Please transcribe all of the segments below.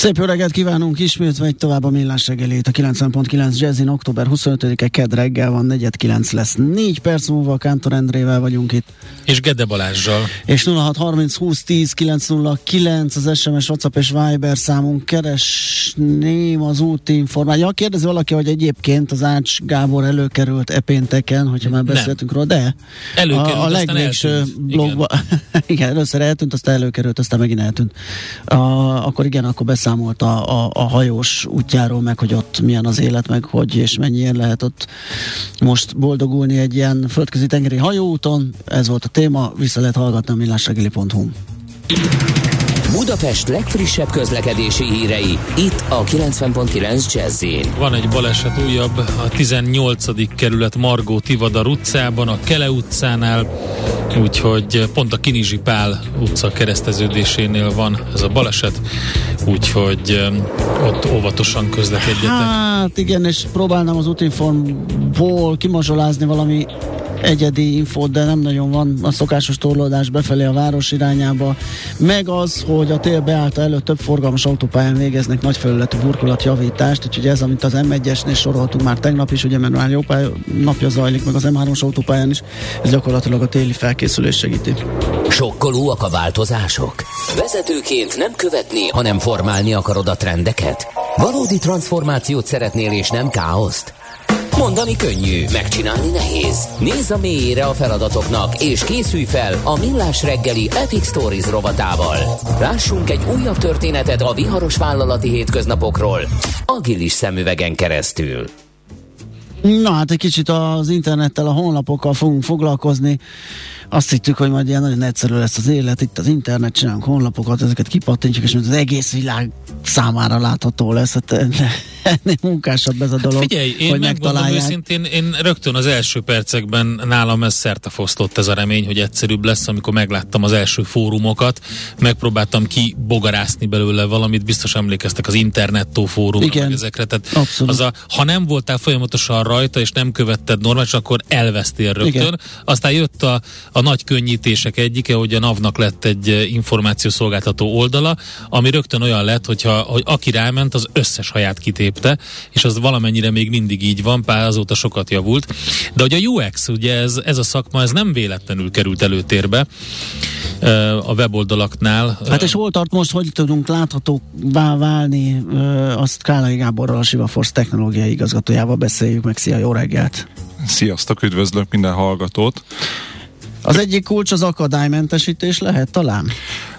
Szép jó reggelt kívánunk, ismét megy tovább a millás reggelét a 90.9 Jazzin, október 25-e kedd reggel van, 4.9 lesz. 4 perc múlva Kántor Endrével vagyunk itt. És Gede Balázsjal. És 0630 20 10 909 az SMS, WhatsApp és Viber számunk keresném az útinformáció. Ja, kérdezi valaki, hogy egyébként az Ács Gábor előkerült epénteken, hogyha már beszéltünk róla, de előkerült, a, a legvégső blogban, igen. igen, először eltűnt, aztán előkerült, aztán megint eltűnt. A, akkor igen, akkor beszáll beszámolt a, a, a hajós útjáról, meg hogy ott milyen az élet, meg hogy és mennyien lehet ott most boldogulni egy ilyen földközi tengeri hajóúton. Ez volt a téma, vissza lehet hallgatni a millásregeli.hu. Budapest legfrissebb közlekedési hírei, itt a 90.9 jazz Van egy baleset újabb a 18. kerület Margó Tivadar utcában, a Kele utcánál, úgyhogy pont a Kinizsi Pál utca kereszteződésénél van ez a baleset, úgyhogy ott óvatosan közlekedjetek. Hát igen, és próbálnám az útinformból kimazsolázni valami egyedi infót, de nem nagyon van a szokásos torlódás befelé a város irányába. Meg az, hogy a tél beállta előtt több forgalmas autópályán végeznek nagy felületű burkolatjavítást, úgyhogy ez, amit az M1-esnél soroltunk már tegnap is, ugye, mert már jó pálya, napja zajlik, meg az M3-os autópályán is, ez gyakorlatilag a téli felkészülés segíti. Sokkolóak a változások? Vezetőként nem követni, hanem formálni akarod a trendeket? Valódi transformációt szeretnél és nem káoszt? Mondani könnyű, megcsinálni nehéz. Nézz a mélyére a feladatoknak, és készülj fel a Millás reggeli Epic Stories rovatával. Lássunk egy újabb történetet a viharos vállalati hétköznapokról, agilis szemüvegen keresztül. Na hát egy kicsit az internettel, a honlapokkal fogunk foglalkozni. Azt hittük, hogy majd ilyen nagyon egyszerű lesz az élet, itt az internet csinálunk honlapokat, ezeket kipattintjuk, és az egész világ számára látható lesz. Hát munkásabb ez a dolog. Hát figyelj, én hogy megmondom őszintén, én rögtön az első percekben nálam ez szerte fosztott ez a remény, hogy egyszerűbb lesz, amikor megláttam az első fórumokat, megpróbáltam kibogarászni belőle valamit, biztos emlékeztek az internettó fórumra, meg ezekre. Tehát az a, ha nem voltál folyamatosan rajta, és nem követted normális, akkor elvesztél rögtön. Igen. Aztán jött a, a nagy könnyítések egyike, hogy a NAV-nak lett egy információszolgáltató oldala, ami rögtön olyan lett, hogyha, hogy aki ráment, az összes haját kitép lépte, és az valamennyire még mindig így van, pár azóta sokat javult. De hogy a UX, ugye ez, ez a szakma, ez nem véletlenül került előtérbe a weboldalaknál. Hát és hol tart most, hogy tudunk láthatóvá válni, azt Kálai Gáborral, a Sivaforce technológiai igazgatójával beszéljük meg. Szia, jó reggelt! Sziasztok, üdvözlök minden hallgatót! Az egyik kulcs az akadálymentesítés lehet talán?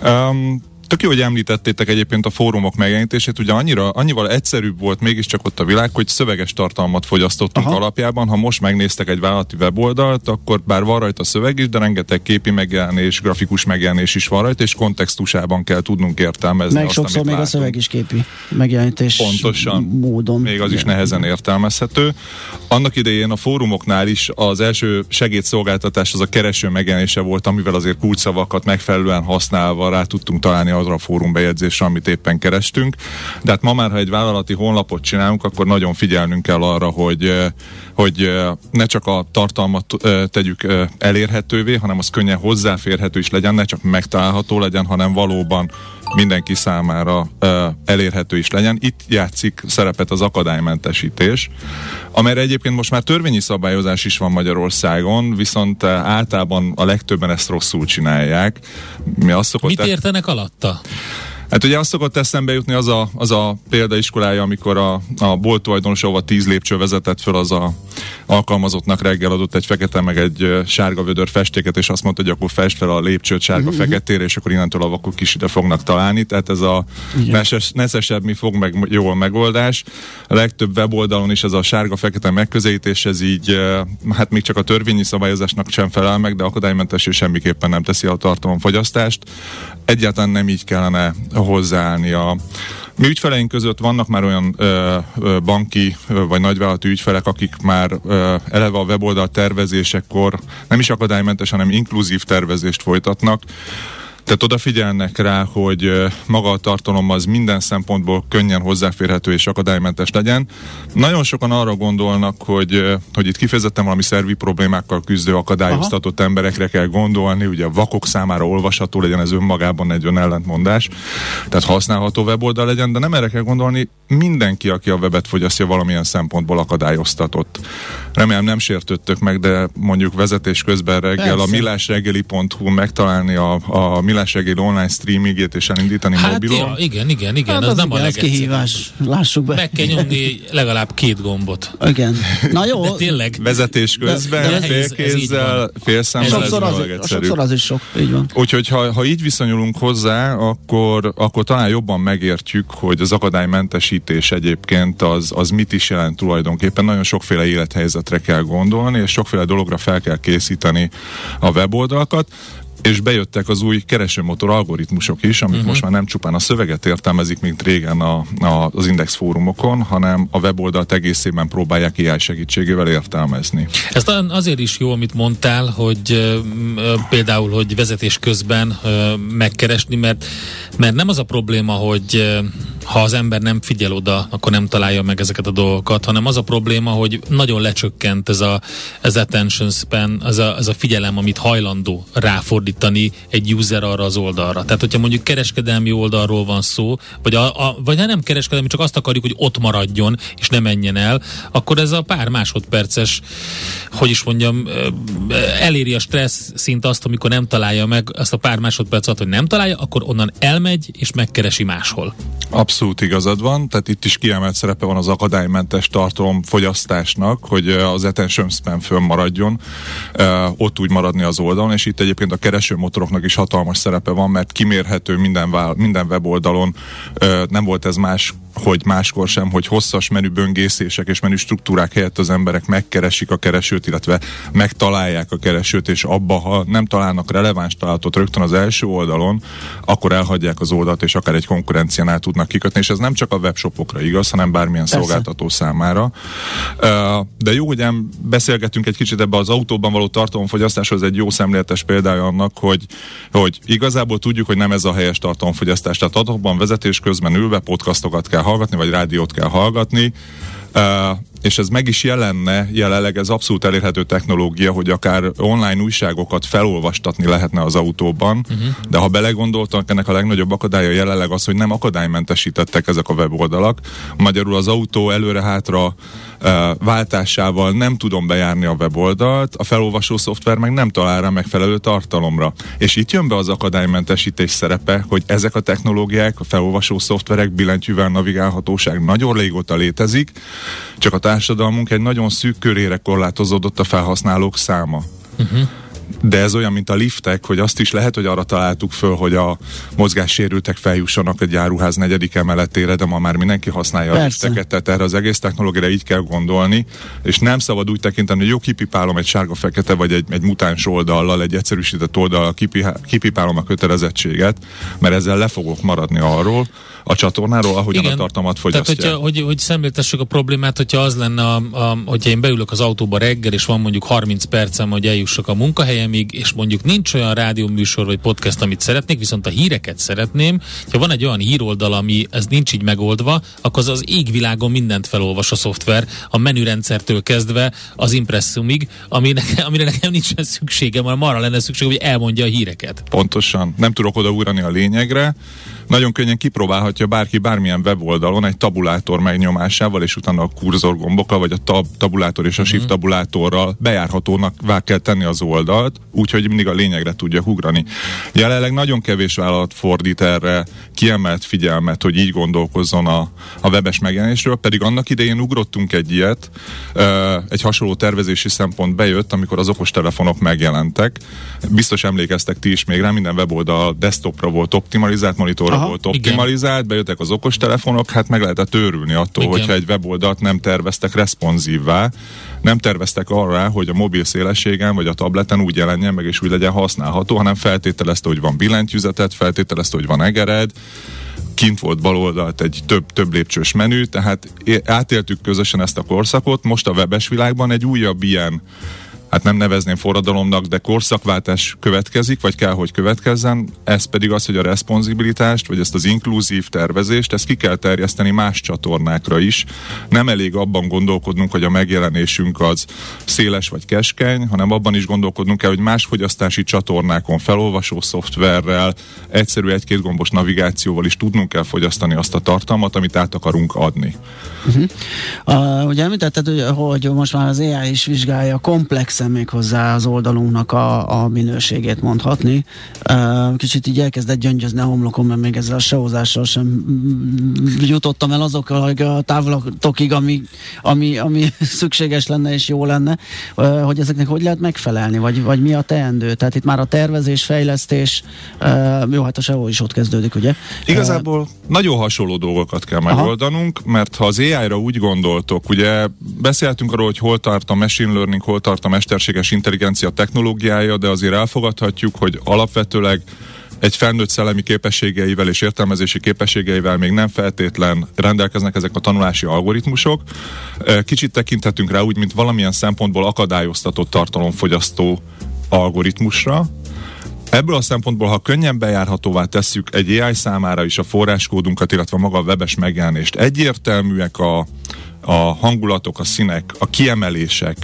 Um, Tök jó, hogy említettétek egyébként a fórumok megjelenítését, ugye annyira, annyival egyszerűbb volt mégiscsak ott a világ, hogy szöveges tartalmat fogyasztottunk Aha. alapjában. Ha most megnéztek egy vállalati weboldalt, akkor bár van rajta szöveg is, de rengeteg képi megjelenés, grafikus megjelenés is van rajta, és kontextusában kell tudnunk értelmezni. Meg azt, sokszor még látunk. a szöveg is képi megjelenítés Pontosan. módon. Még az is nehezen értelmezhető. Annak idején a fórumoknál is az első segédszolgáltatás az a kereső megjelenése volt, amivel azért kulcsszavakat megfelelően használva rá tudtunk találni arra a fórumbejegyzésre, amit éppen kerestünk. De hát ma már, ha egy vállalati honlapot csinálunk, akkor nagyon figyelnünk kell arra, hogy, hogy ne csak a tartalmat tegyük elérhetővé, hanem az könnyen hozzáférhető is legyen, ne csak megtalálható legyen, hanem valóban mindenki számára elérhető is legyen. Itt játszik szerepet az akadálymentesítés, amelyre egyébként most már törvényi szabályozás is van Magyarországon, viszont általában a legtöbben ezt rosszul csinálják. Mi azt szokott Mit értenek alatta? Hát ugye azt szokott eszembe jutni az a, az a példaiskolája, amikor a, a bolt tulajdonos, ahova tíz lépcső vezetett föl, az a, alkalmazottnak reggel adott egy fekete meg egy sárga vödör festéket, és azt mondta, hogy akkor fest fel a lépcsőt sárga uh-huh. feketére, és akkor innentől a vakok is ide fognak találni. Tehát ez a neszesebb mi fog meg jó a megoldás. A legtöbb weboldalon is ez a sárga-fekete megközelítés, ez így, hát még csak a törvényi szabályozásnak sem felel meg, de akadálymentes semmiképpen nem teszi a tartalomfogyasztást. Egyáltalán nem így kellene hozzáállni a mi ügyfeleink között vannak már olyan ö, ö, banki ö, vagy nagyvállalati ügyfelek, akik már ö, eleve a weboldal tervezésekor nem is akadálymentes, hanem inkluzív tervezést folytatnak tehát odafigyelnek rá, hogy maga a tartalom az minden szempontból könnyen hozzáférhető és akadálymentes legyen. Nagyon sokan arra gondolnak, hogy, hogy itt kifejezetten valami szervi problémákkal küzdő akadályoztatott Aha. emberekre kell gondolni, ugye a vakok számára olvasható legyen, ez önmagában egy ellentmondás, tehát használható weboldal legyen, de nem erre kell gondolni, mindenki, aki a webet fogyasztja valamilyen szempontból akadályoztatott. Remélem nem sértöttök meg, de mondjuk vezetés közben reggel Persze. a millásreggeli.hu megtalálni a, a millás reggeli online streamingét és elindítani hát mobilon. Ja, igen, igen, igen, hát az, az nem igen, a kihívás. Lássuk be. Meg kell nyomni legalább két gombot. Igen. Na jó. De tényleg. Vezetés közben, de, de félkézzel, félszemmel, sokszor, ez az, sokszor az is sok, így van. Úgyhogy ha, ha így viszonyulunk hozzá, akkor, akkor talán jobban megértjük, hogy az akadálymentesítés egyébként az, az mit is jelent tulajdonképpen. Nagyon sokféle élethelyzetre kell gondolni, és sokféle dologra fel kell készíteni a weboldalakat és bejöttek az új keresőmotor algoritmusok is, amik uh-huh. most már nem csupán a szöveget értelmezik, mint régen a, a, az Index fórumokon, hanem a weboldalt egészében próbálják AI segítségével értelmezni. Ez azért is jó, amit mondtál, hogy például, hogy vezetés közben megkeresni, mert, mert nem az a probléma, hogy ha az ember nem figyel oda, akkor nem találja meg ezeket a dolgokat, hanem az a probléma, hogy nagyon lecsökkent ez a ez attention span, ez a, ez a figyelem, amit hajlandó ráfordítani egy user arra az oldalra. Tehát, hogyha mondjuk kereskedelmi oldalról van szó, vagy, a, a, vagy nem kereskedelmi, csak azt akarjuk, hogy ott maradjon, és ne menjen el, akkor ez a pár másodperces, hogy is mondjam, eléri a stressz szint azt, amikor nem találja meg azt a pár másodpercet, hogy nem találja, akkor onnan elmegy, és megkeresi máshol. Abszolút igazad van, tehát itt is kiemelt szerepe van az akadálymentes tartalom fogyasztásnak, hogy az attention span fönnmaradjon, ott úgy maradni az oldalon, és itt egyébként a keresőmotoroknak is hatalmas szerepe van, mert kimérhető minden, minden weboldalon, nem volt ez más hogy máskor sem, hogy hosszas menüböngészések és menü struktúrák helyett az emberek megkeresik a keresőt, illetve megtalálják a keresőt, és abba, ha nem találnak releváns találatot rögtön az első oldalon, akkor elhagyják az oldalt, és akár egy konkurenciánál tudnak kikötni, és ez nem csak a webshopokra igaz, hanem bármilyen Persze. szolgáltató számára. De jó, hogy beszélgetünk egy kicsit ebbe az autóban való tartalomfogyasztáshoz, egy jó szemléletes példája annak, hogy, hogy igazából tudjuk, hogy nem ez a helyes tartalomfogyasztás. Tehát autóban vezetés közben ülve podcastokat kell hallgatni, vagy rádiót kell hallgatni, Uh, és ez meg is jelenne, jelenleg ez abszolút elérhető technológia, hogy akár online újságokat felolvastatni lehetne az autóban, uh-huh. de ha belegondoltak, ennek a legnagyobb akadálya jelenleg az, hogy nem akadálymentesítettek ezek a weboldalak. Magyarul az autó előre-hátra váltásával nem tudom bejárni a weboldalt, a felolvasó szoftver meg nem talál rá megfelelő tartalomra. És itt jön be az akadálymentesítés szerepe, hogy ezek a technológiák, a felolvasó szoftverek, billentyűvel navigálhatóság nagyon régóta létezik, csak a társadalmunk egy nagyon szűk körére korlátozódott a felhasználók száma. Uh-huh de ez olyan, mint a liftek, hogy azt is lehet, hogy arra találtuk föl, hogy a mozgássérültek feljussanak egy áruház negyedik emeletére, de ma már mindenki használja Persze. a lifteket, tehát erre az egész technológiára így kell gondolni, és nem szabad úgy tekinteni, hogy jó kipipálom egy sárga-fekete vagy egy, egy mutáns oldallal, egy egyszerűsített oldallal kipipálom a kötelezettséget, mert ezzel le fogok maradni arról, a csatornáról, ahogyan Igen, a tartalmat fogyasztják. Tehát, hogyha, hogy, hogy szemléltessük a problémát, hogyha az lenne, a, a, hogyha én beülök az autóba reggel, és van mondjuk 30 percem, hogy eljussak a munkahelyemig, és mondjuk nincs olyan rádióműsor vagy podcast, amit szeretnék, viszont a híreket szeretném. Ha van egy olyan híroldal, ami ez nincs így megoldva, akkor az az égvilágon mindent felolvas a szoftver, a menürendszertől kezdve az impresszumig, amire, amire nekem nincsen szükségem, hanem arra lenne szükség, hogy elmondja a híreket. Pontosan. Nem tudok odaúrani a lényegre, nagyon könnyen kipróbálhatja bárki bármilyen weboldalon egy tabulátor megnyomásával, és utána a kurzor gombokkal, vagy a tab, tabulátor és a shift mhm. tabulátorral bejárhatónak vár kell tenni az oldalt, úgyhogy mindig a lényegre tudja ugrani. Jelenleg nagyon kevés vállalat fordít erre kiemelt figyelmet, hogy így gondolkozzon a, a webes megjelenésről, pedig annak idején ugrottunk egy ilyet, egy hasonló tervezési szempont bejött, amikor az okostelefonok megjelentek. Biztos emlékeztek ti is még rá, minden weboldal desktopra volt optimalizált, monitorra Aha, volt optimalizált, igen. bejöttek az okostelefonok, hát meg lehetett őrülni attól, igen. hogyha egy weboldalt nem terveztek responsívvá, nem terveztek arra, hogy a mobil szélességen vagy a tableten úgy jelenjen meg és úgy legyen használható, hanem feltételezte, hogy van billentyűzetet, feltételezte, hogy van egered, kint volt baloldalt egy több, több lépcsős menü, tehát átéltük közösen ezt a korszakot, most a webes világban egy újabb ilyen hát nem nevezném forradalomnak, de korszakváltás következik, vagy kell, hogy következzen. Ez pedig az, hogy a responsibilitást, vagy ezt az inkluzív tervezést, ezt ki kell terjeszteni más csatornákra is. Nem elég abban gondolkodnunk, hogy a megjelenésünk az széles vagy keskeny, hanem abban is gondolkodnunk kell, hogy más fogyasztási csatornákon, felolvasó szoftverrel, egyszerű egy-két gombos navigációval is tudnunk kell fogyasztani azt a tartalmat, amit át akarunk adni. Uh-huh. Uh, ugye említetted, hogy most már az AI is vizsgálja komplex egészen még hozzá az oldalunknak a, a minőségét mondhatni. Kicsit így elkezdett gyöngyözni a homlokom, mert még ezzel a sehozással sem jutottam el azok a távolatokig, ami, ami, ami szükséges lenne és jó lenne, hogy ezeknek hogy lehet megfelelni, vagy, vagy mi a teendő. Tehát itt már a tervezés, fejlesztés, jó, hát a SEO is ott kezdődik, ugye? Igazából nagyon hasonló dolgokat kell megoldanunk, Aha. mert ha az AI-ra úgy gondoltok, ugye beszéltünk arról, hogy hol tart a machine learning, hol tart a mesterséges intelligencia technológiája, de azért elfogadhatjuk, hogy alapvetőleg egy felnőtt szellemi képességeivel és értelmezési képességeivel még nem feltétlen rendelkeznek ezek a tanulási algoritmusok. Kicsit tekinthetünk rá úgy, mint valamilyen szempontból akadályoztatott tartalomfogyasztó algoritmusra, Ebből a szempontból, ha könnyen bejárhatóvá tesszük egy AI számára is a forráskódunkat, illetve maga a webes megjelenést, egyértelműek a, a hangulatok, a színek, a kiemelések,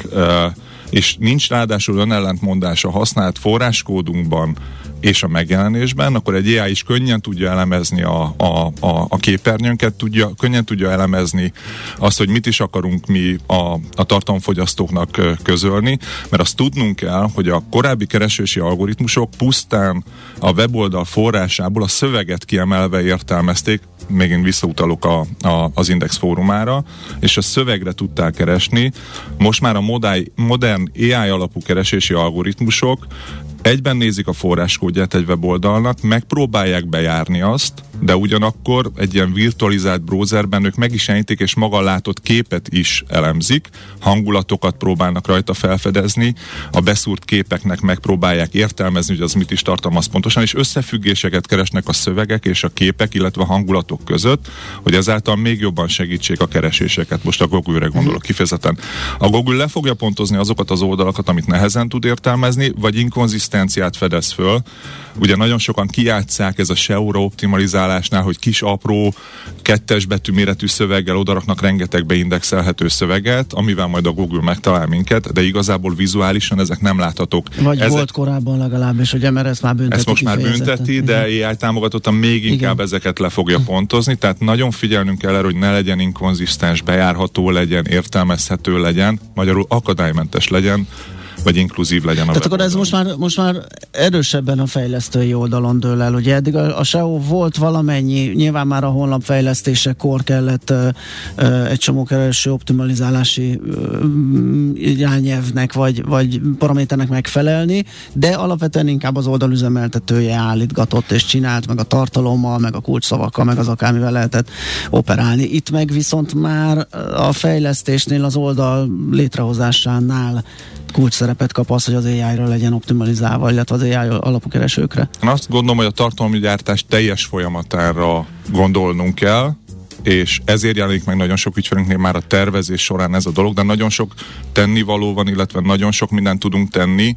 és nincs ráadásul önellentmondás a használt forráskódunkban és a megjelenésben, akkor egy AI is könnyen tudja elemezni a, a, a, a képernyőnket, tudja, könnyen tudja elemezni azt, hogy mit is akarunk mi a, a tartalomfogyasztóknak közölni, mert azt tudnunk kell, hogy a korábbi keresési algoritmusok pusztán a weboldal forrásából a szöveget kiemelve értelmezték, még én visszautalok a, a, az Index fórumára, és a szövegre tudták keresni. Most már a modern AI alapú keresési algoritmusok egyben nézik a forráskódját egy weboldalnak, megpróbálják bejárni azt, de ugyanakkor egy ilyen virtualizált browserben ők meg is ejtik, és maga látott képet is elemzik, hangulatokat próbálnak rajta felfedezni, a beszúrt képeknek megpróbálják értelmezni, hogy az mit is tartalmaz pontosan, és összefüggéseket keresnek a szövegek és a képek, illetve a hangulatok között, hogy ezáltal még jobban segítsék a kereséseket. Most a Google-re gondolok kifejezetten. A Google le fogja pontozni azokat az oldalakat, amit nehezen tud értelmezni, vagy inkonzisztenciát fedez föl. Ugye nagyon sokan kijátszák ez a SEO optimalizálásnál, hogy kis apró kettes betű méretű szöveggel odaraknak rengeteg beindexelhető szöveget, amivel majd a Google megtalál minket, de igazából vizuálisan ezek nem láthatók. Vagy ezek... volt korábban legalábbis, hogy mert ezt már bünteti. Ezt most már bünteti, de AI támogatottan még inkább Igen. ezeket le fogja pontozni, tehát nagyon figyelnünk kell erre, hogy ne legyen inkonzisztens, bejárható legyen, értelmezhető legyen, magyarul akadálymentes legyen, vagy inkluzív legyen a Tehát akkor ez most már, most már erősebben a fejlesztői oldalon dől el. Ugye eddig a, a SEO volt valamennyi, nyilván már a honlap fejlesztésekor kellett uh, uh, egy csomó kereső optimalizálási uh, irányelvnek vagy, vagy paraméternek megfelelni, de alapvetően inkább az oldalüzemeltetője állítgatott és csinált, meg a tartalommal, meg a kulcsszavakkal, meg az akármivel lehetett operálni. Itt meg viszont már a fejlesztésnél, az oldal létrehozásánál kulcs szerepet kap az, hogy az AI-ra legyen optimalizálva, illetve az AI alapú keresőkre? Én azt gondolom, hogy a tartalmi gyártás teljes folyamatára gondolnunk kell, és ezért jelenik meg nagyon sok ügyfelünknél már a tervezés során ez a dolog, de nagyon sok tennivaló van, illetve nagyon sok mindent tudunk tenni,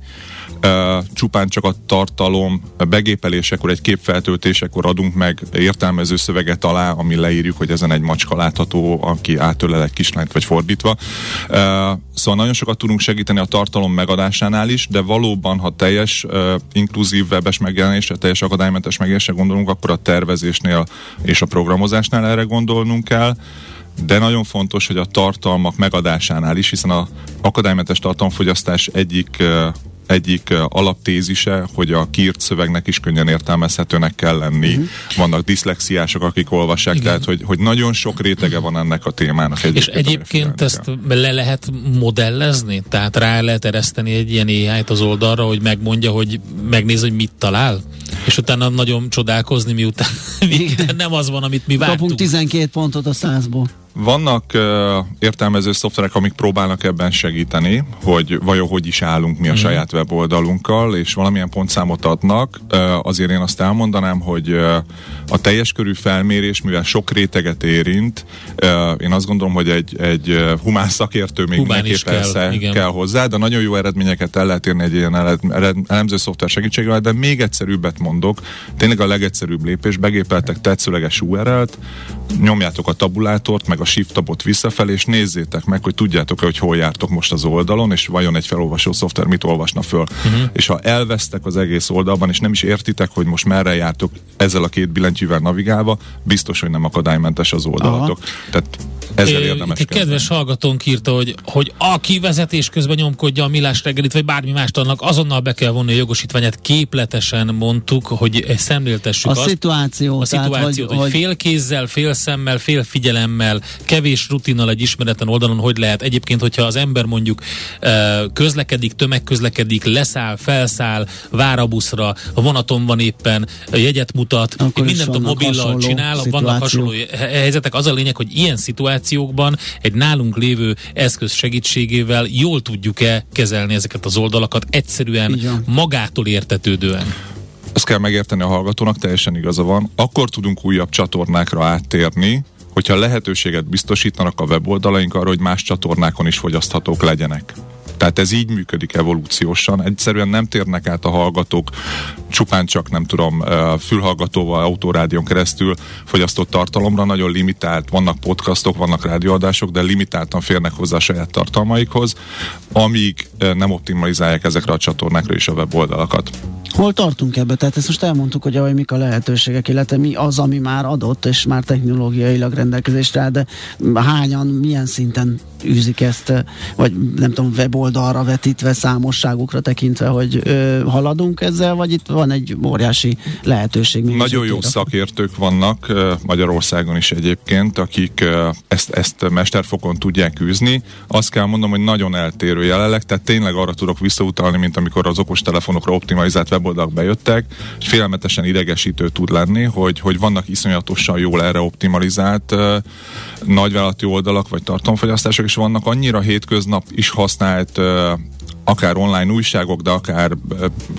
csupán csak a tartalom begépelésekor, egy képfeltöltésekor adunk meg értelmező szöveget alá, ami leírjuk, hogy ezen egy macska látható, aki átölel egy kislányt, vagy fordítva. Szóval nagyon sokat tudunk segíteni a tartalom megadásánál is, de valóban, ha teljes uh, inkluzív webes megjelenésre, teljes akadálymentes megjelenésre gondolunk, akkor a tervezésnél és a programozásnál erre gondolnunk kell de nagyon fontos, hogy a tartalmak megadásánál is, hiszen a akadálymentes tartalomfogyasztás egyik egyik alaptézise, hogy a kiírt szövegnek is könnyen értelmezhetőnek kell lenni. Uh-huh. Vannak diszlexiások, akik olvassák, Igen. tehát hogy, hogy nagyon sok rétege van ennek a témának. Egyébként, És egyébként ezt le lehet modellezni? Tehát rá lehet ereszteni egy ilyen éjjájt az oldalra, hogy megmondja, hogy megnéz, hogy mit talál? És utána nagyon csodálkozni, miután, miután nem az van, amit mi vártunk. Kapunk 12 pontot a százból. Vannak uh, értelmező szoftverek, amik próbálnak ebben segíteni, hogy vajon hogy is állunk mi a mm. saját weboldalunkkal, és valamilyen pontszámot adnak. Uh, azért én azt elmondanám, hogy uh, a teljes körű felmérés, mivel sok réteget érint, uh, én azt gondolom, hogy egy, egy humán szakértő még humán mindenképp kell, kell hozzá, de nagyon jó eredményeket el lehet érni egy ilyen elemző szoftver segítségével, de még egyszerűbbet mondok, tényleg a legegyszerűbb lépés, begépeltek tetszőleges URL-t, nyomjátok a tabulátort, meg a shift tabot visszafelé, és nézzétek meg, hogy tudjátok-e, hogy hol jártok most az oldalon, és vajon egy felolvasó szoftver mit olvasna föl. Uh-huh. És ha elvesztek az egész oldalban, és nem is értitek, hogy most merre jártok ezzel a két billentyűvel navigálva, biztos, hogy nem akadálymentes az oldalatok. Aha. Tehát ezzel érdemes Egy kedves hallgatónk írta, hogy, hogy aki vezetés közben nyomkodja a millás reggelit, vagy bármi mást annak, azonnal be kell vonni a jogosítványát. Képletesen mondtuk, hogy szemléltessük a azt, szituációt, a szituációt, hogy, hogy fél kézzel, fél szemmel, fél figyelemmel, kevés rutinnal egy ismeretlen oldalon hogy lehet. Egyébként, hogyha az ember mondjuk közlekedik, tömegközlekedik, leszáll, felszáll, vár a buszra, a vonaton van éppen, jegyet mutat, Akkor mindent a mobillal csinál, szituáció. vannak hasonló helyzetek. Az a lényeg, hogy ilyen szituációkban egy nálunk lévő eszköz segítségével jól tudjuk-e kezelni ezeket az oldalakat egyszerűen magától értetődően. Azt kell megérteni a hallgatónak, teljesen igaza van. Akkor tudunk újabb csatornákra áttérni, hogyha lehetőséget biztosítanak a weboldalaink arra, hogy más csatornákon is fogyaszthatók legyenek. Tehát ez így működik evolúciósan. Egyszerűen nem térnek át a hallgatók csupán csak, nem tudom, fülhallgatóval, autórádión keresztül fogyasztott tartalomra. Nagyon limitált, vannak podcastok, vannak rádióadások, de limitáltan férnek hozzá a saját tartalmaikhoz, amíg nem optimalizálják ezekre a csatornákra is a weboldalakat. Hol tartunk ebbe? Tehát ezt most elmondtuk, hogy ahogy mik a lehetőségek, illetve mi az, ami már adott, és már technológiailag rendelkezésre áll, de hányan, milyen szinten űzik ezt, vagy nem tudom, weboldalra vetítve, számosságukra tekintve, hogy ö, haladunk ezzel, vagy itt van egy óriási lehetőség. Nagyon jó szakértők vannak Magyarországon is egyébként, akik ezt, ezt mesterfokon tudják űzni. Azt kell mondom, hogy nagyon eltérő jelenleg, tehát tényleg arra tudok visszautalni, mint amikor az okostelefonokra optimalizált weboldalak bejöttek, és félelmetesen idegesítő tud lenni, hogy, hogy vannak iszonyatosan jól erre optimalizált nagyvállalati oldalak vagy tartalomfogyasztások, és vannak annyira hétköznap is használt akár online újságok, de akár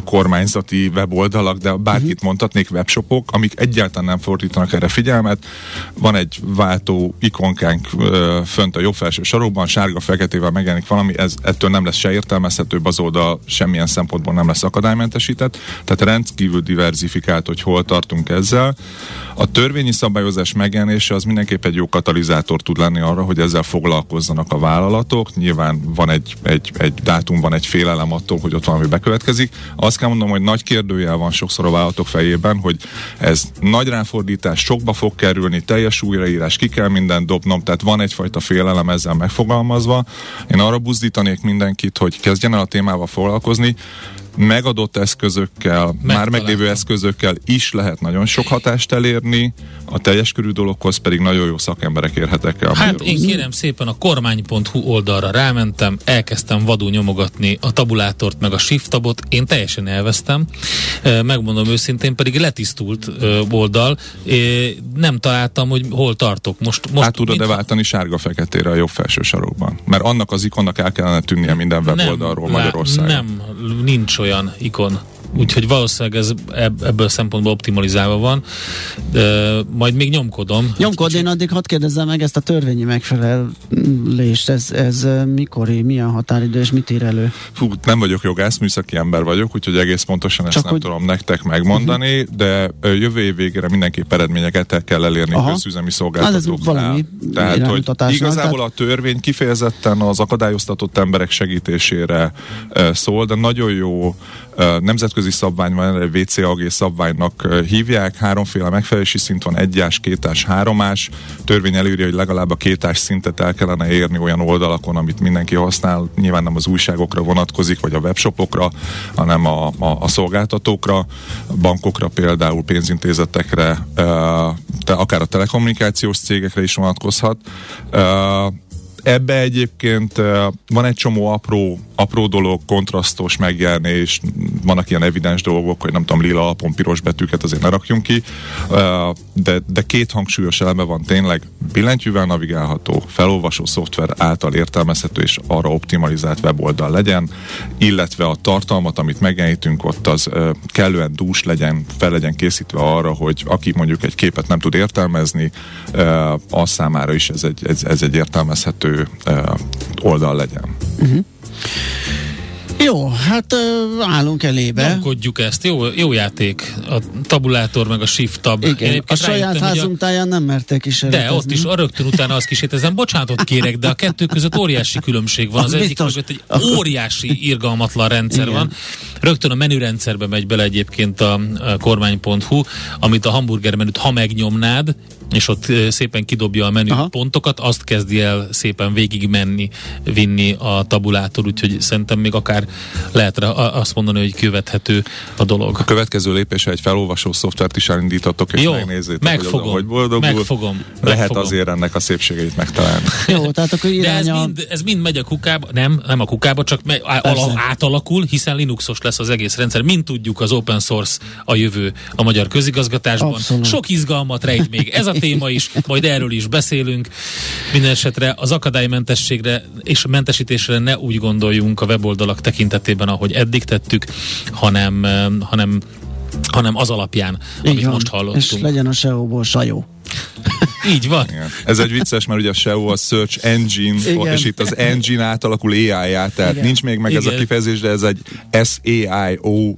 kormányzati weboldalak, de bárkit uh-huh. mondhatnék, webshopok, amik egyáltalán nem fordítanak erre figyelmet. Van egy váltó ikonkánk fönt a jobb felső sarokban, sárga-feketével megjelenik valami, ez ettől nem lesz se értelmezhetőbb az oldal, semmilyen szempontból nem lesz akadálymentesített, tehát rendkívül diversifikált, hogy hol tartunk ezzel. A törvényi szabályozás megjelenése az mindenképp egy jó katalizátor tud lenni arra, hogy ezzel foglalkozzanak a vállalatok. Nyilván van egy, egy, egy dátum, van egy félelem attól, hogy ott valami bekövetkezik. Azt kell mondom, hogy nagy kérdőjel van sokszor a vállalatok fejében, hogy ez nagy ráfordítás, sokba fog kerülni, teljes újraírás, ki kell mindent dobnom, tehát van egyfajta félelem ezzel megfogalmazva. Én arra buzdítanék mindenkit, hogy kezdjen el a témával foglalkozni, megadott eszközökkel, már meglévő eszközökkel is lehet nagyon sok hatást elérni, a teljes körű dologhoz pedig nagyon jó szakemberek érhetek el. Hát én kérem szépen a kormány.hu oldalra rámentem, elkezdtem vadul nyomogatni a tabulátort meg a shift tabot, én teljesen elvesztem, megmondom őszintén, pedig letisztult oldal, nem találtam, hogy hol tartok. Most, most hát tudod-e váltani sárga-feketére a jobb felső sarokban? Mert annak az ikonnak el kellene tűnnie minden weboldalról Magyarországon. Nem, nincs olyan ikon. Úgyhogy valószínűleg ez ebből a szempontból optimalizálva van. De majd még nyomkodom. Nyomkod, én addig hadd kérdezzem meg ezt a törvényi megfelelést. Ez, ez mikori, milyen határidő és mit ír elő? Fú, nem vagyok jogász, műszaki ember vagyok, úgyhogy egész pontosan ezt Csak nem hogy... tudom nektek megmondani, uh-huh. de jövő év végére mindenképp eredményeket el kell elérni Aha. közüzemi szolgáltatóknál. Hát tehát, hogy igazából tehát... a törvény kifejezetten az akadályoztatott emberek segítésére szól, de nagyon jó nemzetközi szabvány van, WCAG szabványnak hívják, háromféle megfelelési szint van, egyás, kétás, háromás. Törvény előírja, hogy legalább a kétás szintet el kellene érni olyan oldalakon, amit mindenki használ. Nyilván nem az újságokra vonatkozik, vagy a webshopokra, hanem a, a, a szolgáltatókra, bankokra például, pénzintézetekre, te, akár a telekommunikációs cégekre is vonatkozhat. Ebbe egyébként van egy csomó apró apró dolog, kontrasztos megjelenés, vannak ilyen evidens dolgok, hogy nem tudom, lila alapon piros betűket azért ne rakjunk ki, de, de két hangsúlyos eleme van tényleg, billentyűvel navigálható, felolvasó szoftver által értelmezhető és arra optimalizált weboldal legyen, illetve a tartalmat, amit megjelenítünk ott, az kellően dús legyen, fel legyen készítve arra, hogy aki mondjuk egy képet nem tud értelmezni, az számára is ez egy, ez, ez egy értelmezhető oldal legyen. Uh-huh. Jó, hát állunk elébe. Nyomkodjuk ezt, jó, jó játék. A tabulátor meg a shift tab. Igen, a saját házunk a... táján nem mertek is De ott is a rögtön utána azt kísérletezem, bocsánatot kérek, de a kettő között óriási különbség van. Az, az egyik között egy óriási irgalmatlan rendszer Igen. van. Rögtön a menürendszerbe megy bele egyébként a, a kormány.hu, amit a hamburger menüt, ha megnyomnád, és ott szépen kidobja a menü Aha. pontokat, azt kezdi el szépen végig menni, vinni a tabulátor, úgyhogy szerintem még akár lehet azt mondani, hogy követhető a dolog. A következő lépés, egy felolvasó szoftvert is elindítatok, és Jó, megnézzétek, megfogom, hogy, hogy boldogul. Megfogom. Lehet megfogom. azért ennek a szépségeit megtalálni. Jó, tehát akkor iránya... De ez mind, ez mind megy a kukába, nem, nem a kukába, csak me, ala, átalakul, hiszen Linuxos lesz az egész rendszer. Mint tudjuk, az open source a jövő a magyar közigazgatásban. Abszolút. Sok izgalmat rejt még ez a téma is, majd erről is beszélünk. Minden esetre az akadálymentességre és mentesítésre ne úgy gondoljunk a weboldalak tekintetében, ahogy eddig tettük, hanem, hanem hanem az alapján, amit Igen, most hallottunk. És legyen a SEO-ból sajó. Így van. Igen. Ez egy vicces, mert ugye a SEO a Search Engine, Igen. és itt az engine átalakul AI-já, tehát Igen. nincs még meg Igen. ez a kifejezés, de ez egy S-A-I-O,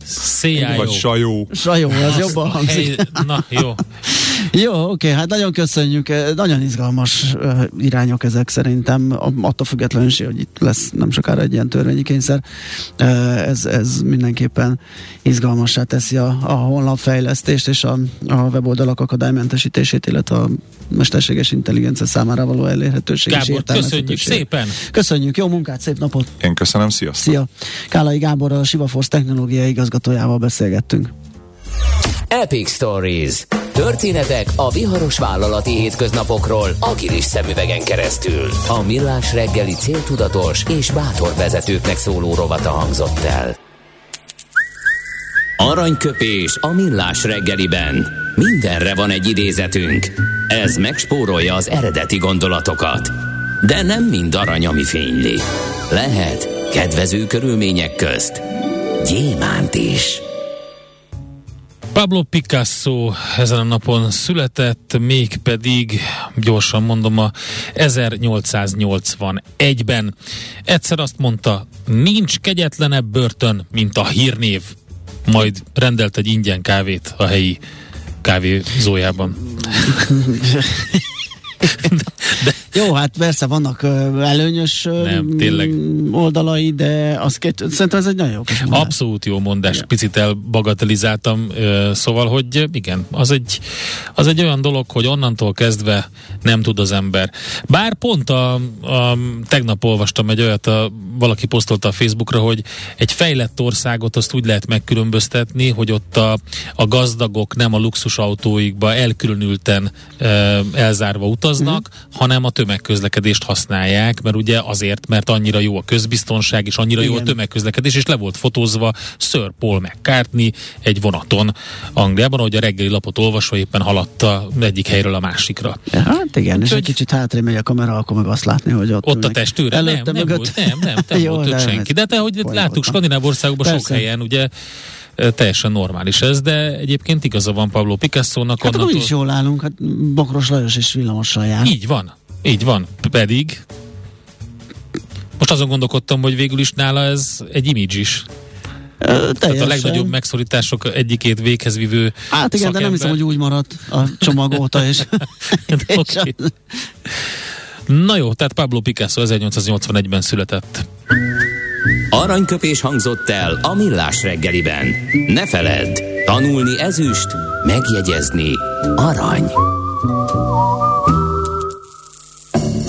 vagy sajó. Sajó, az jobban hangzik. Hey, na, jó. Jó, oké, hát nagyon köszönjük. Nagyon izgalmas irányok ezek szerintem, attól függetlenül is, hogy itt lesz nem sokára egy ilyen törvényi kényszer. Ez, ez mindenképpen izgalmassá teszi a, a honlapfejlesztést és a, a weboldalak akadálymentesítését, illetve a mesterséges intelligencia számára való elérhetőség Gábor, és köszönjük szépen! Köszönjük, jó munkát, szép napot! Én köszönöm, sziasztok! Szia! Kálai Gábor, a Sivaforce technológiai igazgatójával beszélgettünk. Epic Stories. Történetek a viharos vállalati hétköznapokról agilis szemüvegen keresztül. A millás reggeli céltudatos és bátor vezetőknek szóló rovata hangzott el. Aranyköpés a millás reggeliben. Mindenre van egy idézetünk. Ez megspórolja az eredeti gondolatokat. De nem mind arany, ami fényli. Lehet kedvező körülmények közt gyémánt is. Pablo Picasso ezen a napon született, mégpedig, gyorsan mondom, a 1881-ben. Egyszer azt mondta, nincs kegyetlenebb börtön, mint a hírnév. Majd rendelt egy ingyen kávét a helyi kávézójában. de, Jó, hát persze vannak előnyös nem, tényleg. oldalai, de az két, szerintem ez egy nagyon jó mondás. Abszolút jó mondás, igen. picit elbagatelizáltam, szóval, hogy igen, az egy, az egy olyan dolog, hogy onnantól kezdve nem tud az ember. Bár pont a, a tegnap olvastam egy olyat, a, valaki posztolta a Facebookra, hogy egy fejlett országot azt úgy lehet megkülönböztetni, hogy ott a, a gazdagok nem a luxusautóikba elkülönülten elzárva utaznak, uh-huh. hanem a tömegközlekedést használják, mert ugye azért, mert annyira jó a közbiztonság, és annyira Igen. jó a tömegközlekedés, és le volt fotózva Sir Paul McCartney egy vonaton Angliában, ahogy a reggeli lapot olvasva éppen haladta egyik helyről a másikra. Hát igen, Úgy, és egy kicsit hátrébb megy a kamera, akkor meg azt látni, hogy ott, ott a testőre. Nem, nem, nem, volt, nem, nem, nem jó, volt senki. De te, hogy láttuk Skandináv országokban sok helyen, ugye teljesen normális ez, de egyébként igaza van Pablo Picasso-nak. Hát onnantól... is jól állunk, hát Bokros Lajos is villamossal jár. Így van, így van, pedig most azon gondolkodtam, hogy végül is nála ez egy image is. Teljesen. Tehát a legnagyobb megszorítások egyikét véghez vívő Hát igen, szakember. de nem hiszem, hogy úgy maradt a csomag óta, és, és Na jó, tehát Pablo Picasso 1881-ben született. Aranyköpés hangzott el a millás reggeliben. Ne feledd, tanulni ezüst, megjegyezni arany.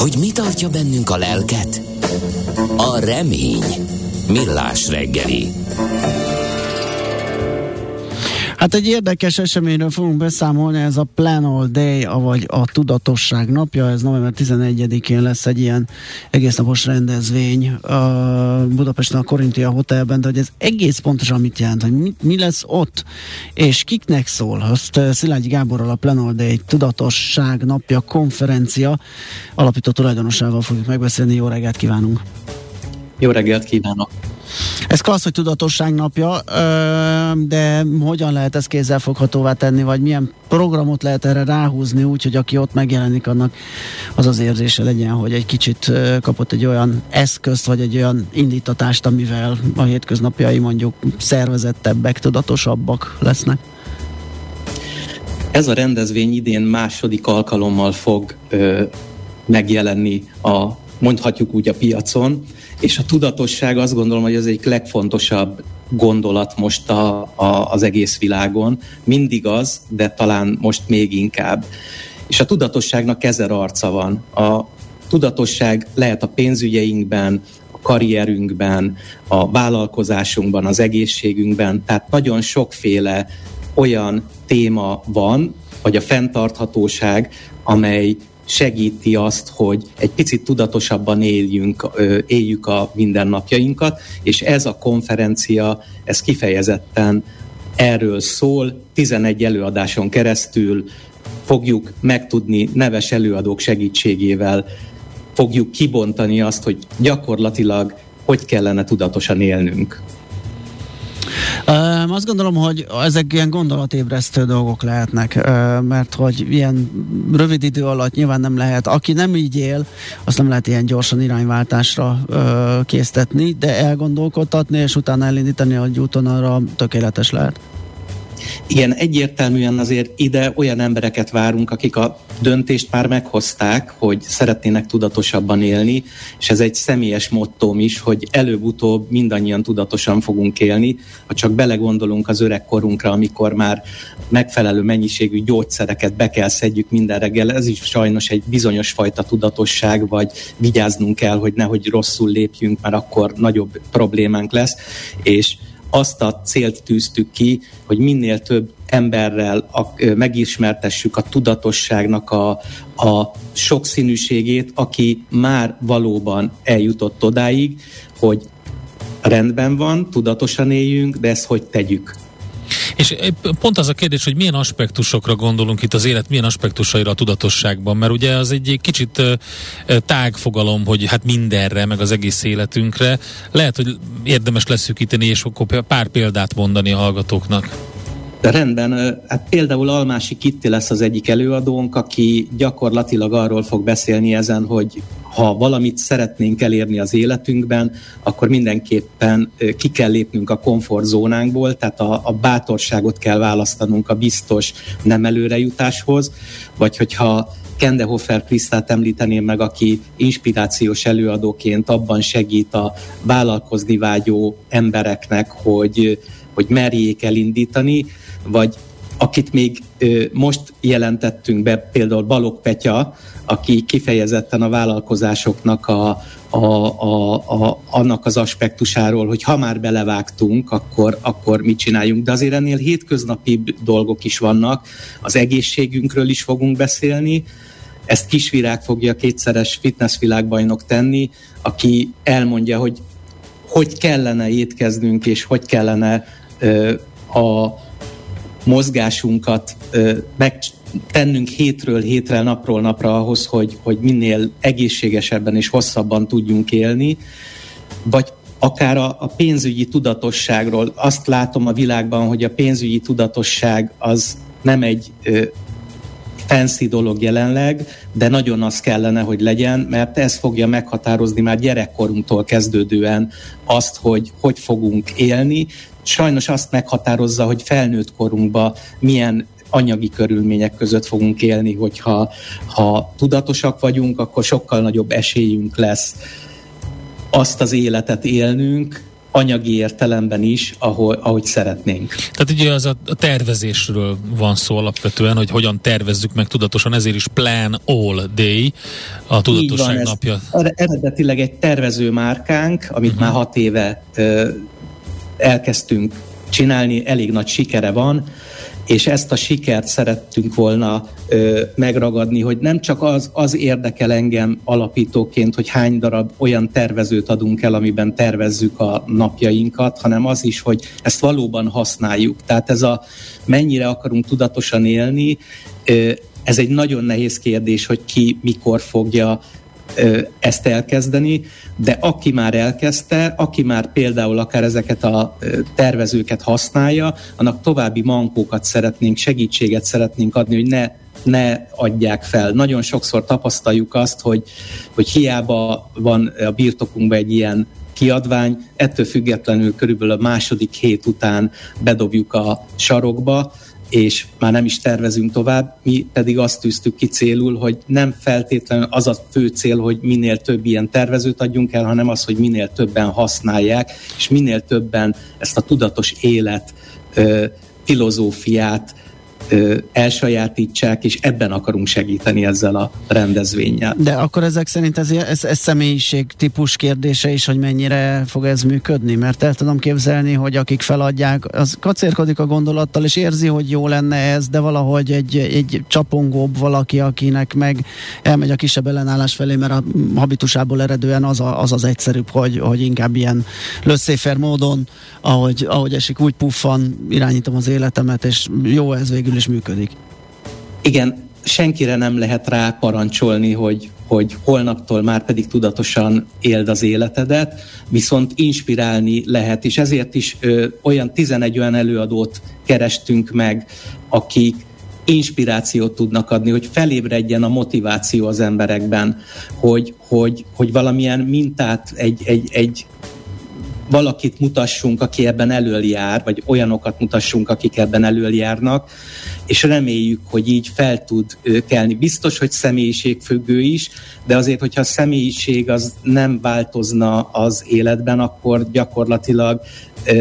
Hogy mi tartja bennünk a lelket? A remény. Millás reggeli. Hát egy érdekes eseményről fogunk beszámolni, ez a Plan All Day, vagy a Tudatosság napja, ez november 11-én lesz egy ilyen egész napos rendezvény a Budapesten a Korintia Hotelben, de hogy ez egész pontosan mit jelent, hogy mi, mi lesz ott, és kiknek szól, azt eh, Szilágyi Gáborral a Plan All Day Tudatosság napja konferencia alapító tulajdonosával fogjuk megbeszélni, jó reggelt kívánunk! Jó reggelt kívánok! Ez klassz, hogy tudatosság napja, de hogyan lehet ezt kézzelfoghatóvá tenni, vagy milyen programot lehet erre ráhúzni úgy, hogy aki ott megjelenik, annak az az érzése legyen, hogy egy kicsit kapott egy olyan eszközt, vagy egy olyan indítatást, amivel a hétköznapjai mondjuk szervezettebbek, tudatosabbak lesznek? Ez a rendezvény idén második alkalommal fog ö, megjelenni a mondhatjuk úgy a piacon, és a tudatosság azt gondolom, hogy az egyik legfontosabb gondolat most a, a, az egész világon. Mindig az, de talán most még inkább. És a tudatosságnak ezer arca van. A tudatosság lehet a pénzügyeinkben, a karrierünkben, a vállalkozásunkban, az egészségünkben, tehát nagyon sokféle olyan téma van, vagy a fenntarthatóság, amely segíti azt, hogy egy picit tudatosabban éljünk, éljük a mindennapjainkat, és ez a konferencia, ez kifejezetten erről szól, 11 előadáson keresztül fogjuk megtudni neves előadók segítségével, fogjuk kibontani azt, hogy gyakorlatilag hogy kellene tudatosan élnünk. Um, azt gondolom, hogy ezek ilyen gondolatébresztő dolgok lehetnek, mert hogy ilyen rövid idő alatt nyilván nem lehet, aki nem így él, azt nem lehet ilyen gyorsan irányváltásra késztetni, de elgondolkodtatni, és utána elindítani a úton arra tökéletes lehet. Igen, egyértelműen azért ide olyan embereket várunk, akik a döntést már meghozták, hogy szeretnének tudatosabban élni, és ez egy személyes mottóm is, hogy előbb-utóbb mindannyian tudatosan fogunk élni, ha csak belegondolunk az öregkorunkra, amikor már megfelelő mennyiségű gyógyszereket be kell szedjük minden reggel, ez is sajnos egy bizonyos fajta tudatosság, vagy vigyáznunk kell, hogy nehogy rosszul lépjünk, mert akkor nagyobb problémánk lesz, és azt a célt tűztük ki, hogy minél több emberrel a, megismertessük a tudatosságnak a, a sokszínűségét, aki már valóban eljutott odáig, hogy rendben van, tudatosan éljünk, de ezt hogy tegyük. És eh, pont az a kérdés, hogy milyen aspektusokra gondolunk itt az élet, milyen aspektusaira a tudatosságban, mert ugye az egy kicsit eh, eh, tág fogalom, hogy hát mindenre, meg az egész életünkre. Lehet, hogy érdemes leszűkíteni, és akkor pár példát mondani a hallgatóknak. De rendben, hát például Almási Kitti lesz az egyik előadónk, aki gyakorlatilag arról fog beszélni ezen, hogy ha valamit szeretnénk elérni az életünkben, akkor mindenképpen ki kell lépnünk a komfortzónánkból, tehát a, a bátorságot kell választanunk a biztos nem előrejutáshoz, vagy hogyha Kendehofer Krisztát említeném meg, aki inspirációs előadóként abban segít a vállalkozni vágyó embereknek, hogy, hogy merjék elindítani, vagy akit még most jelentettünk be, például Balog Petya, aki kifejezetten a vállalkozásoknak a, a, a, a, annak az aspektusáról, hogy ha már belevágtunk, akkor, akkor mit csináljunk. De azért ennél hétköznapi dolgok is vannak, az egészségünkről is fogunk beszélni, ezt Kisvirág fogja kétszeres fitnessvilágbajnok tenni, aki elmondja, hogy hogy kellene étkeznünk, és hogy kellene ö, a mozgásunkat megtennünk hétről hétre, napról napra ahhoz, hogy, hogy minél egészségesebben és hosszabban tudjunk élni, vagy akár a, a pénzügyi tudatosságról. Azt látom a világban, hogy a pénzügyi tudatosság az nem egy ö, fancy dolog jelenleg, de nagyon az kellene, hogy legyen, mert ez fogja meghatározni már gyerekkorunktól kezdődően azt, hogy hogy fogunk élni, sajnos azt meghatározza, hogy felnőtt korunkban milyen anyagi körülmények között fogunk élni, hogyha ha tudatosak vagyunk, akkor sokkal nagyobb esélyünk lesz azt az életet élnünk, anyagi értelemben is, ahogy, ahogy szeretnénk. Tehát ugye az a, tervezésről van szó alapvetően, hogy hogyan tervezzük meg tudatosan, ezért is Plan All Day, a tudatosság van, napja. Eredetileg egy tervező márkánk, amit uh-huh. már hat éve ö, elkezdtünk csinálni, elég nagy sikere van, és ezt a sikert szerettünk volna ö, megragadni, hogy nem csak az, az érdekel engem alapítóként, hogy hány darab olyan tervezőt adunk el, amiben tervezzük a napjainkat, hanem az is, hogy ezt valóban használjuk. Tehát ez a mennyire akarunk tudatosan élni, ö, ez egy nagyon nehéz kérdés, hogy ki mikor fogja ezt elkezdeni, de aki már elkezdte, aki már például akár ezeket a tervezőket használja, annak további mankókat szeretnénk, segítséget szeretnénk adni, hogy ne ne adják fel. Nagyon sokszor tapasztaljuk azt, hogy, hogy hiába van a birtokunkban egy ilyen kiadvány, ettől függetlenül körülbelül a második hét után bedobjuk a sarokba, és már nem is tervezünk tovább, mi pedig azt tűztük ki célul, hogy nem feltétlenül az a fő cél, hogy minél több ilyen tervezőt adjunk el, hanem az, hogy minél többen használják, és minél többen ezt a tudatos élet filozófiát elsajátítsák, és ebben akarunk segíteni ezzel a rendezvényel. De akkor ezek szerint ez, ez, ez személyiség típus kérdése is, hogy mennyire fog ez működni? Mert el tudom képzelni, hogy akik feladják, az kacérkodik a gondolattal, és érzi, hogy jó lenne ez, de valahogy egy, egy csapongóbb valaki, akinek meg elmegy a kisebb ellenállás felé, mert a habitusából eredően az a, az, az egyszerűbb, hogy, hogy inkább ilyen lösszéfer módon, ahogy, ahogy esik, úgy puffan irányítom az életemet, és jó ez végül végül is működik. Igen, senkire nem lehet rá parancsolni, hogy, hogy holnaptól már pedig tudatosan éld az életedet, viszont inspirálni lehet, és ezért is ö, olyan 11 olyan előadót kerestünk meg, akik inspirációt tudnak adni, hogy felébredjen a motiváció az emberekben, hogy, hogy, hogy valamilyen mintát, egy, egy, egy valakit mutassunk, aki ebben elől jár, vagy olyanokat mutassunk, akik ebben elől járnak, és reméljük, hogy így fel tud kelni. Biztos, hogy személyiségfüggő is, de azért, hogyha a személyiség az nem változna az életben, akkor gyakorlatilag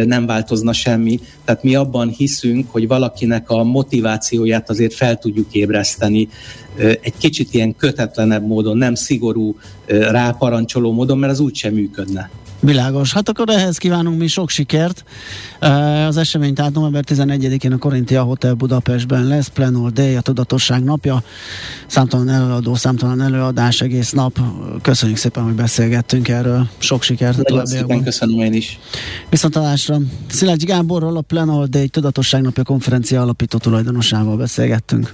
nem változna semmi. Tehát mi abban hiszünk, hogy valakinek a motivációját azért fel tudjuk ébreszteni egy kicsit ilyen kötetlenebb módon, nem szigorú ráparancsoló módon, mert az úgysem működne. Világos. Hát akkor ehhez kívánunk mi sok sikert. Az esemény tehát november 11-én a Korintia Hotel Budapestben lesz, Plenol Day, a Tudatosság napja. Számtalan előadó, számtalan előadás egész nap. Köszönjük szépen, hogy beszélgettünk erről. Sok sikert a továbbiakban. köszönöm én is. Viszontalásra. Szilágyi Gáborról a Plenol Day Tudatosság napja konferencia alapító tulajdonosával beszélgettünk.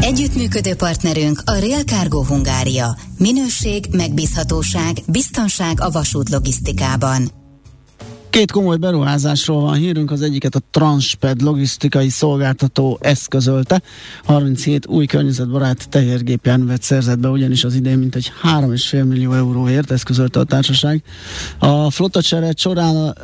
Együttműködő partnerünk a Real Cargo Hungária. Minőség, megbízhatóság, biztonság a vasút logisztikában. Két komoly beruházásról van hírünk, az egyiket a Transped logisztikai szolgáltató eszközölte. 37 új környezetbarát tehergépjárművet szerzett be, ugyanis az idén mintegy 3,5 millió euróért eszközölte a társaság. A flotta csere során,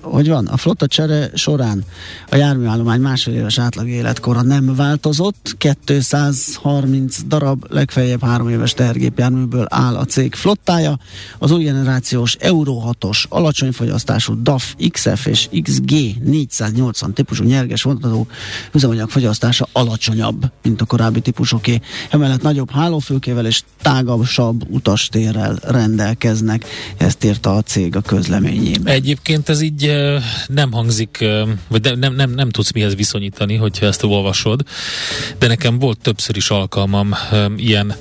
hogy van? A flotta csere során a járműállomány másfél éves átlag életkora nem változott. 230 darab, legfeljebb három éves tehergépjárműből áll a cég flottája. Az új generációs Euro 6-os alacsony fogyasztású DAF XF és XG 480 típusú nyerges vontató üzemanyag fogyasztása alacsonyabb, mint a korábbi típusoké. Emellett nagyobb hálófőkével és tágasabb utastérrel rendelkeznek. Ezt írta a cég a közleményében. Egyébként ez így nem hangzik, vagy nem, nem, nem, nem tudsz mihez viszonyítani, hogyha ezt olvasod, de nekem volt többször is alkalmam ilyen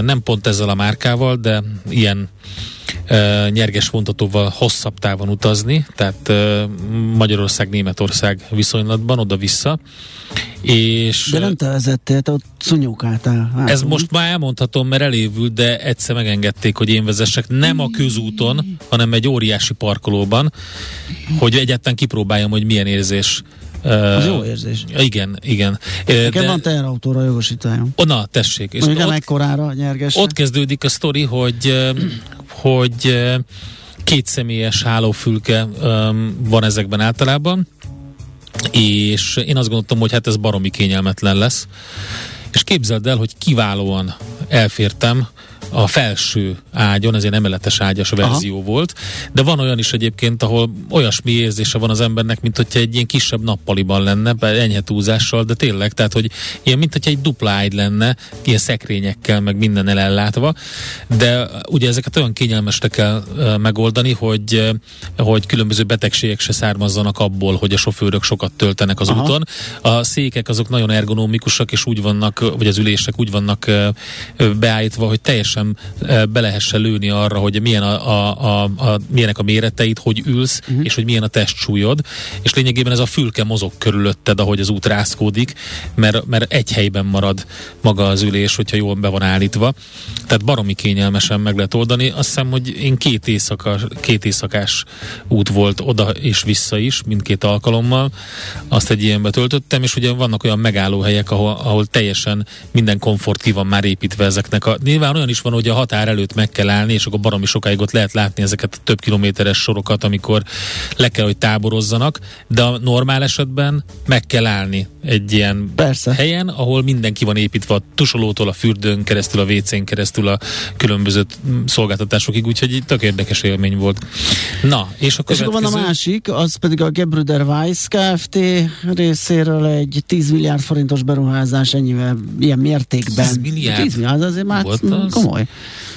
nem pont ezzel a márkával, de ilyen nyerges vontatóval hosszabb távon utazni, tehát Magyarország-Németország viszonylatban oda-vissza. És, de nem te vezettél, te ott szunyókáltál. Hát, ez most már elmondhatom, mert elévült, de egyszer megengedték, hogy én vezessek nem a közúton, hanem egy óriási parkolóban, hogy egyáltalán kipróbáljam, hogy milyen érzés Az jó érzés. Igen, igen. Nekem De... van teherautóra jogosítványom. Oh, na, tessék. És Mondjuk ott, mekkorára nyerges. Ott kezdődik a sztori, hogy, hogy két személyes hálófülke van ezekben általában, és én azt gondoltam, hogy hát ez baromi kényelmetlen lesz. És képzeld el, hogy kiválóan elfértem a felső ágyon, ez egy emeletes ágyas verzió Aha. volt, de van olyan is egyébként, ahol olyasmi érzése van az embernek, mint hogyha egy ilyen kisebb nappaliban lenne, enyhe túlzással, de tényleg, tehát hogy ilyen, mint hogyha egy dupla ágy lenne, ilyen szekrényekkel, meg minden ellátva, de ugye ezeket olyan kényelmesre kell uh, megoldani, hogy, uh, hogy különböző betegségek se származzanak abból, hogy a sofőrök sokat töltenek az Aha. úton. A székek azok nagyon ergonomikusak, és úgy vannak, vagy az ülések úgy vannak uh, beállítva, hogy teljesen teljesen be lehessen lőni arra, hogy milyen a, a, a, a, milyenek a méreteit, hogy ülsz, uh-huh. és hogy milyen a testsúlyod, és lényegében ez a fülke mozog körülötted, ahogy az út rászkódik, mert, mert egy helyben marad maga az ülés, hogyha jól be van állítva. Tehát baromi kényelmesen meg lehet oldani. Azt hiszem, hogy én két, éjszaka, két éjszakás út volt oda és vissza is, mindkét alkalommal. Azt egy ilyenbe töltöttem, és ugye vannak olyan megállóhelyek, ahol, ahol teljesen minden komfort ki van már építve ezeknek. A, nyilván olyan is van, van, hogy a határ előtt meg kell állni, és akkor baromi sokáig ott lehet látni ezeket a több kilométeres sorokat, amikor le kell, hogy táborozzanak, de a normál esetben meg kell állni egy ilyen Persze. helyen, ahol mindenki van építve a tusolótól, a fürdőn keresztül, a WC-n keresztül, a különböző szolgáltatásokig, úgyhogy tök érdekes élmény volt. Na, és a következő... És akkor van a másik, az pedig a Gebrüder Weiss Kft. részéről egy 10 milliárd forintos beruházás ennyivel, ilyen mértékben. 10 milliárd? 10 milliárd, azért már Volt az? komoly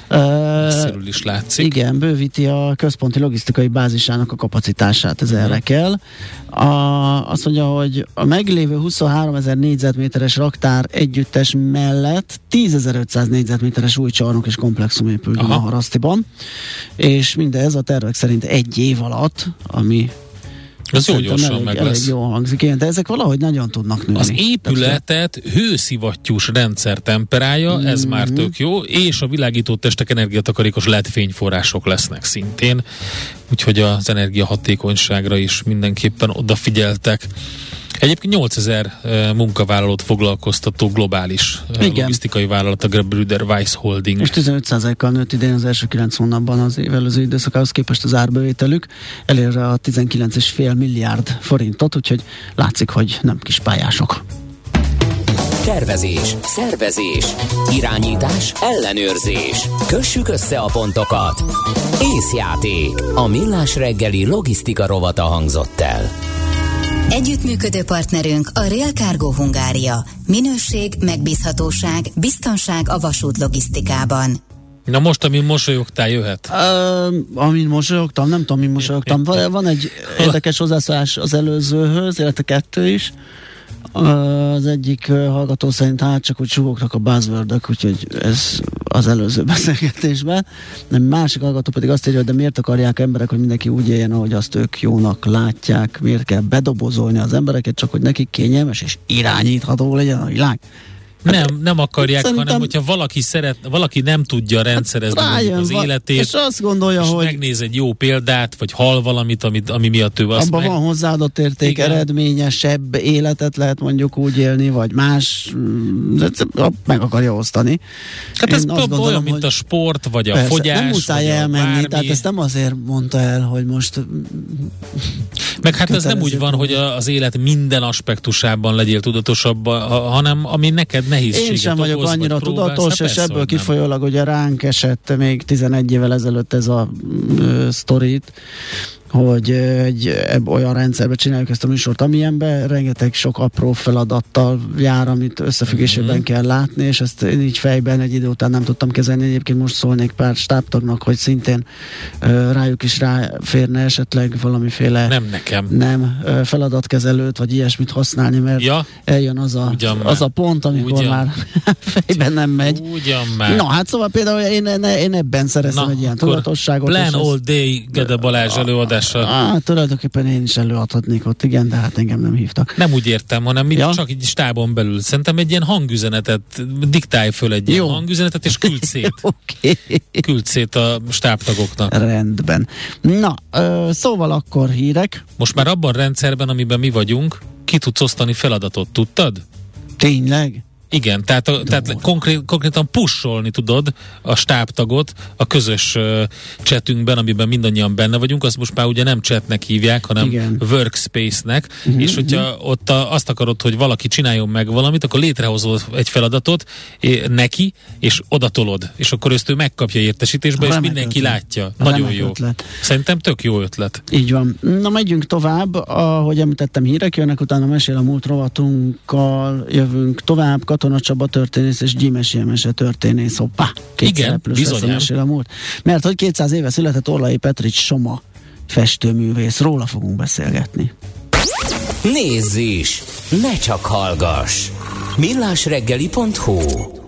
komoly. Uh, is látszik. Igen, bővíti a központi logisztikai bázisának a kapacitását, ez erre kell. A, azt mondja, hogy a meglévő 23 ezer négyzetméteres raktár együttes mellett 10.500 négyzetméteres új csarnok és komplexum épül a Harasztiban, és mindez a tervek szerint egy év alatt, ami ez jó gyorsan elég, meg lesz. Elég jó hangzik, igen, de ezek valahogy nagyon tudnak nőni. Az épületet hőszivattyús rendszer temperálja, mm-hmm. ez már tök jó, és a világító testek energiatakarékos LED fényforrások lesznek szintén, úgyhogy az energiahatékonyságra is mindenképpen odafigyeltek. Egyébként 8000 munkavállalót foglalkoztató globális Igen. logisztikai vállalat, a Brüder Weiss Holding. És 15%-kal nőtt idén az első 9 hónapban az év előző időszakához képest az árbevételük, elérve a 19,5 milliárd forintot, úgyhogy látszik, hogy nem kis pályások. Tervezés, szervezés, irányítás, ellenőrzés. Kössük össze a pontokat. Észjáték. A millás reggeli logisztika rovata hangzott el. Együttműködő partnerünk a Real Cargo Hungária. Minőség, megbízhatóság, biztonság a vasút logisztikában. Na most, amin mosolyogtál, jöhet? Uh, amin mosolyogtam, nem tudom, amin mosolyogtam. Van, van egy érdekes hozzászólás az előzőhöz, illetve kettő is. Az egyik hallgató szerint hát csak, hogy sugognak a buzzword úgyhogy ez az előző beszélgetésben. A másik hallgató pedig azt írja, hogy de miért akarják emberek, hogy mindenki úgy éljen, ahogy azt ők jónak látják, miért kell bedobozolni az embereket, csak hogy nekik kényelmes és irányítható legyen a világ. Nem, nem akarják, Szerintem... hanem hogyha valaki szeret, valaki nem tudja rendszerezni hát az életét, és azt gondolja, és hogy megnéz egy jó példát, vagy hal valamit, amit, ami miatt ő azt Abban meg... van hozzáadott érték, Igen. eredményesebb életet lehet mondjuk úgy élni, vagy más, mm, meg akarja osztani. Hát Én ez gondolom, olyan, mint a sport, vagy a persze, fogyás, Nem muszáj elmenni, bármi. tehát ezt nem azért mondta el, hogy most meg hát ez nem úgy van, hogy az élet minden aspektusában legyél tudatosabb, hanem ami neked nehézséget Én sem vagyok annyira tudatos, és ebből kifolyólag ugye ránk esett még 11 évvel ezelőtt ez a uh, sztorit, hogy egy ebb, olyan rendszerbe csináljuk ezt a műsort, amilyenben rengeteg sok apró feladattal jár, amit összefüggésében mm-hmm. kell látni, és ezt én így fejben egy idő után nem tudtam kezelni. Egyébként most szólnék pár stábtagnak, hogy szintén uh, rájuk is ráférne esetleg valamiféle nem nekem. nem uh, feladatkezelőt, vagy ilyesmit használni, mert ja. eljön az a, az a pont, amikor Ugyan. már fejben nem megy. Ugyan már. Na hát szóval például én, én ebben szereztem Na, egy ilyen tudatosságot. Plan all day Gede Balázs előadás előadása. Ah, tulajdonképpen én is előadhatnék ott, igen, de hát engem nem hívtak. Nem úgy értem, hanem ja? csak egy stábon belül. Szerintem egy ilyen hangüzenetet, diktálj föl egy Jó. ilyen hangüzenetet, és küld szét. okay. Küld szét a stábtagoknak. Rendben. Na, ö, szóval akkor hírek. Most már abban a rendszerben, amiben mi vagyunk, ki tudsz osztani feladatot, tudtad? Tényleg? Igen, tehát, a, tehát konkrét, konkrétan pusolni tudod a stábtagot a közös uh, chatünkben, amiben mindannyian benne vagyunk, azt most már ugye nem chatnek hívják, hanem Igen. workspace-nek, uh-huh, és hogyha uh-huh. ott a, azt akarod, hogy valaki csináljon meg valamit, akkor létrehozol egy feladatot é, neki, és odatolod, és akkor ezt ő megkapja értesítésbe, és mindenki ötlet. látja. A Nagyon jó. Ötlet. Szerintem tök jó ötlet. Így van. Na, megyünk tovább, ahogy említettem, hírek jönnek, utána mesél a múlt rovatunkkal, jövünk tovább, Katona Csaba történész és Gyimesi Emese történész. Hoppá, két Igen, bizonyám. a múlt. Mert hogy 200 éve született Orlai Petrics Soma festőművész, róla fogunk beszélgetni. Nézz is! Ne csak hallgass! millásreggeli.hu